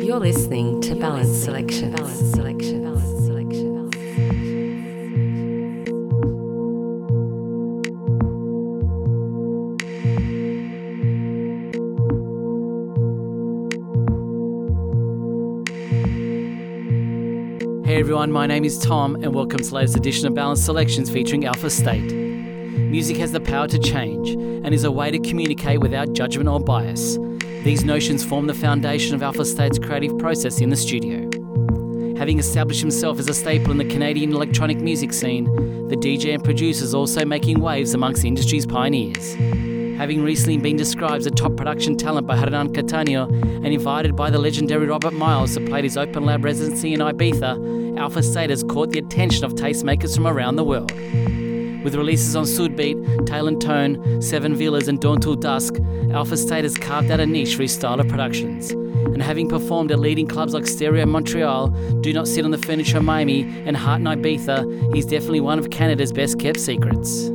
You're listening to Balance Selection. Balance Selection. Balance Selection. Hey everyone, my name is Tom, and welcome to the latest edition of Balanced Selections featuring Alpha State. Music has the power to change and is a way to communicate without judgment or bias. These notions form the foundation of Alpha State's creative process in the studio. Having established himself as a staple in the Canadian electronic music scene, the DJ and producer is also making waves amongst the industry's pioneers. Having recently been described as a top production talent by Hernan Cattaneo and invited by the legendary Robert Miles to play his Open Lab residency in Ibiza, Alpha State has caught the attention of tastemakers from around the world. With releases on Sudbeat, Tale and Tone, Seven Villas, and Dawn Till Dusk, Alpha State has carved out a niche for his style of productions. And having performed at leading clubs like Stereo Montreal, Do Not Sit on the Furniture Miami, and Heart in Ibiza, he's definitely one of Canada's best kept secrets.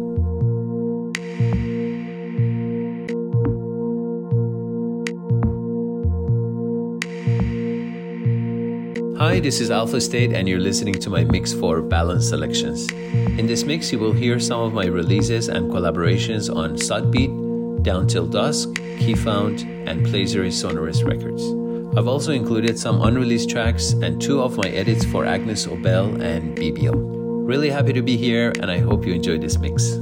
Hi, this is Alpha State, and you're listening to my mix for Balance Selections. In this mix, you will hear some of my releases and collaborations on Sudbeat, Down Till Dusk, Keyfound, and Plagiarist Sonorous Records. I've also included some unreleased tracks and two of my edits for Agnes Obel and BBO. Really happy to be here, and I hope you enjoy this mix.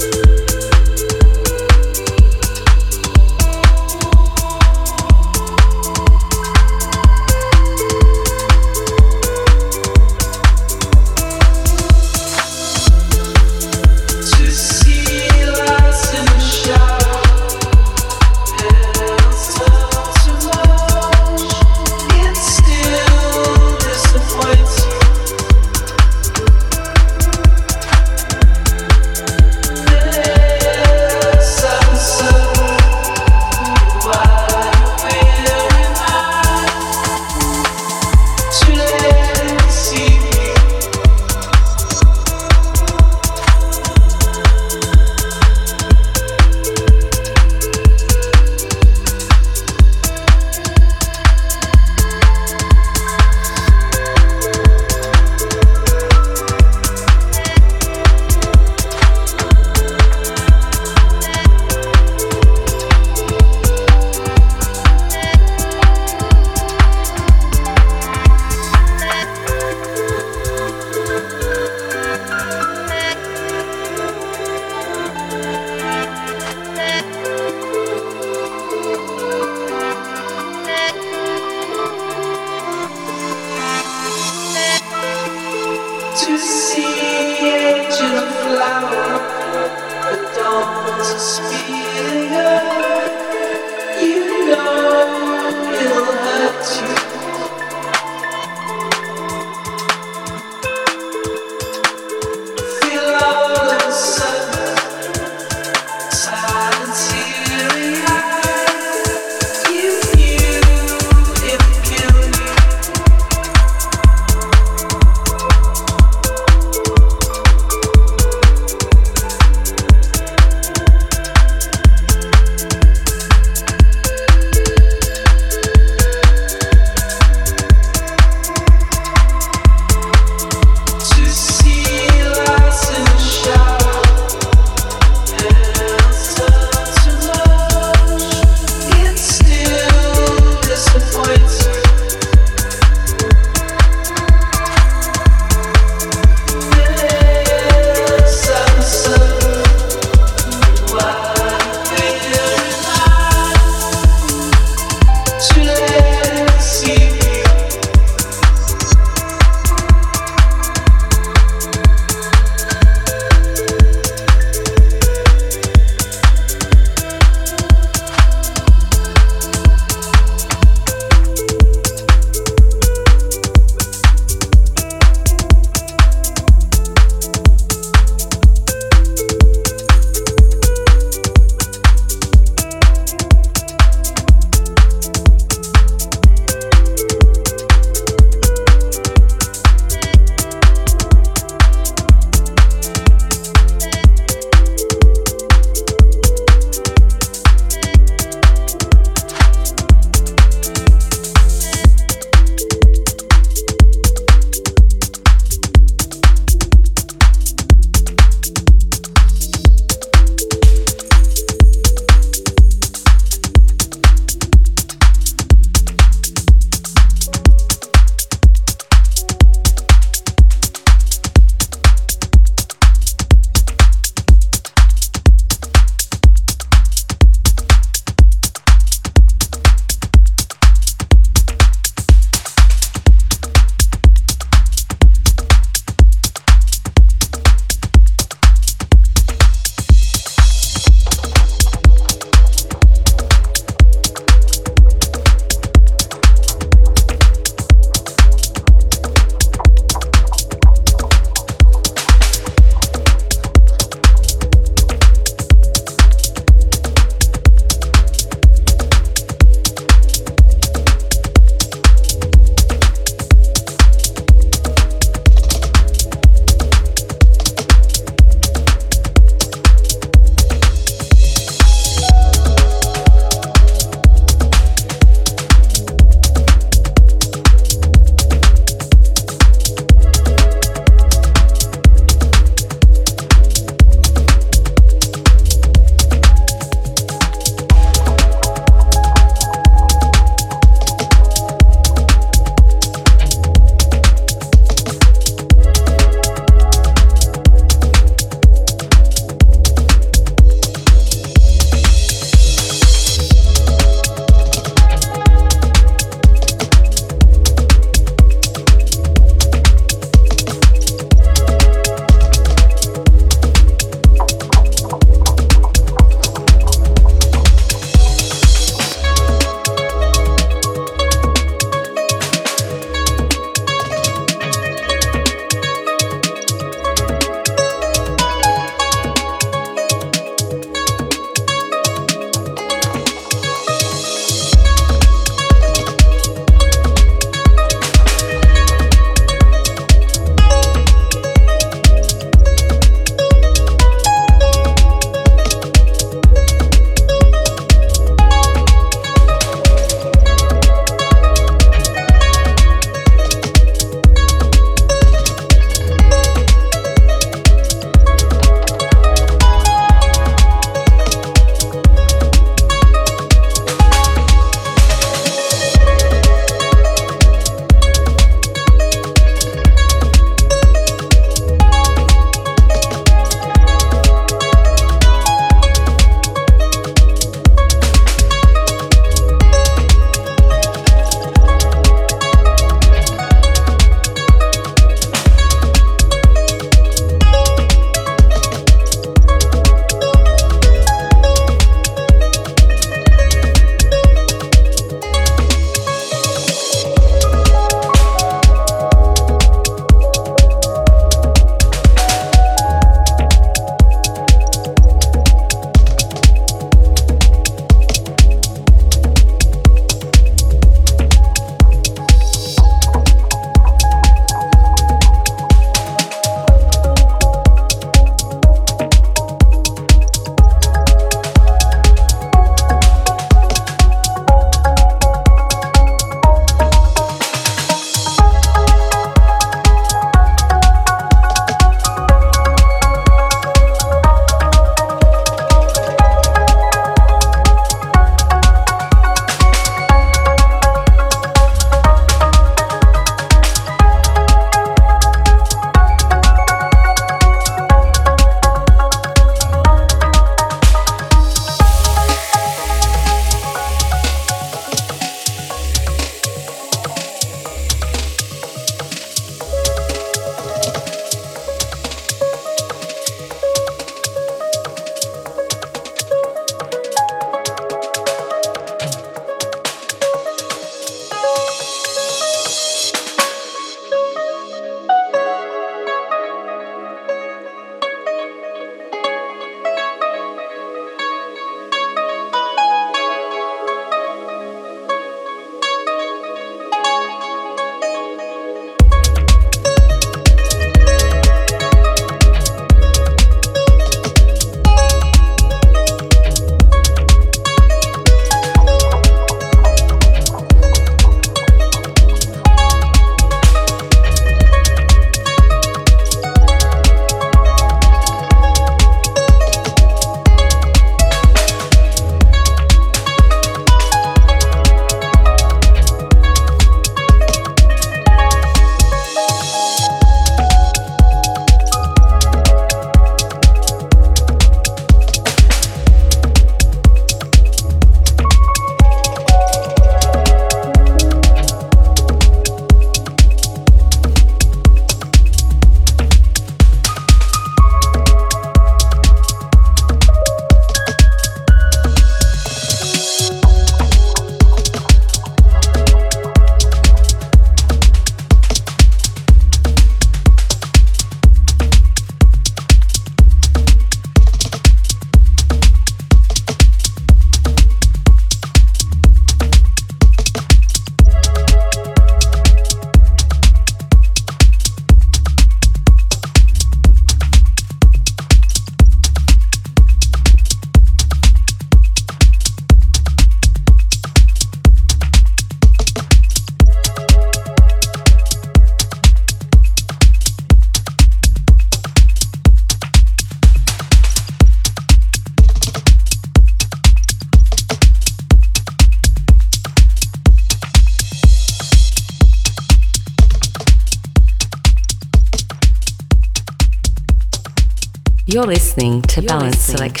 You're listening to Balance Selection. Balance. Balance Selection.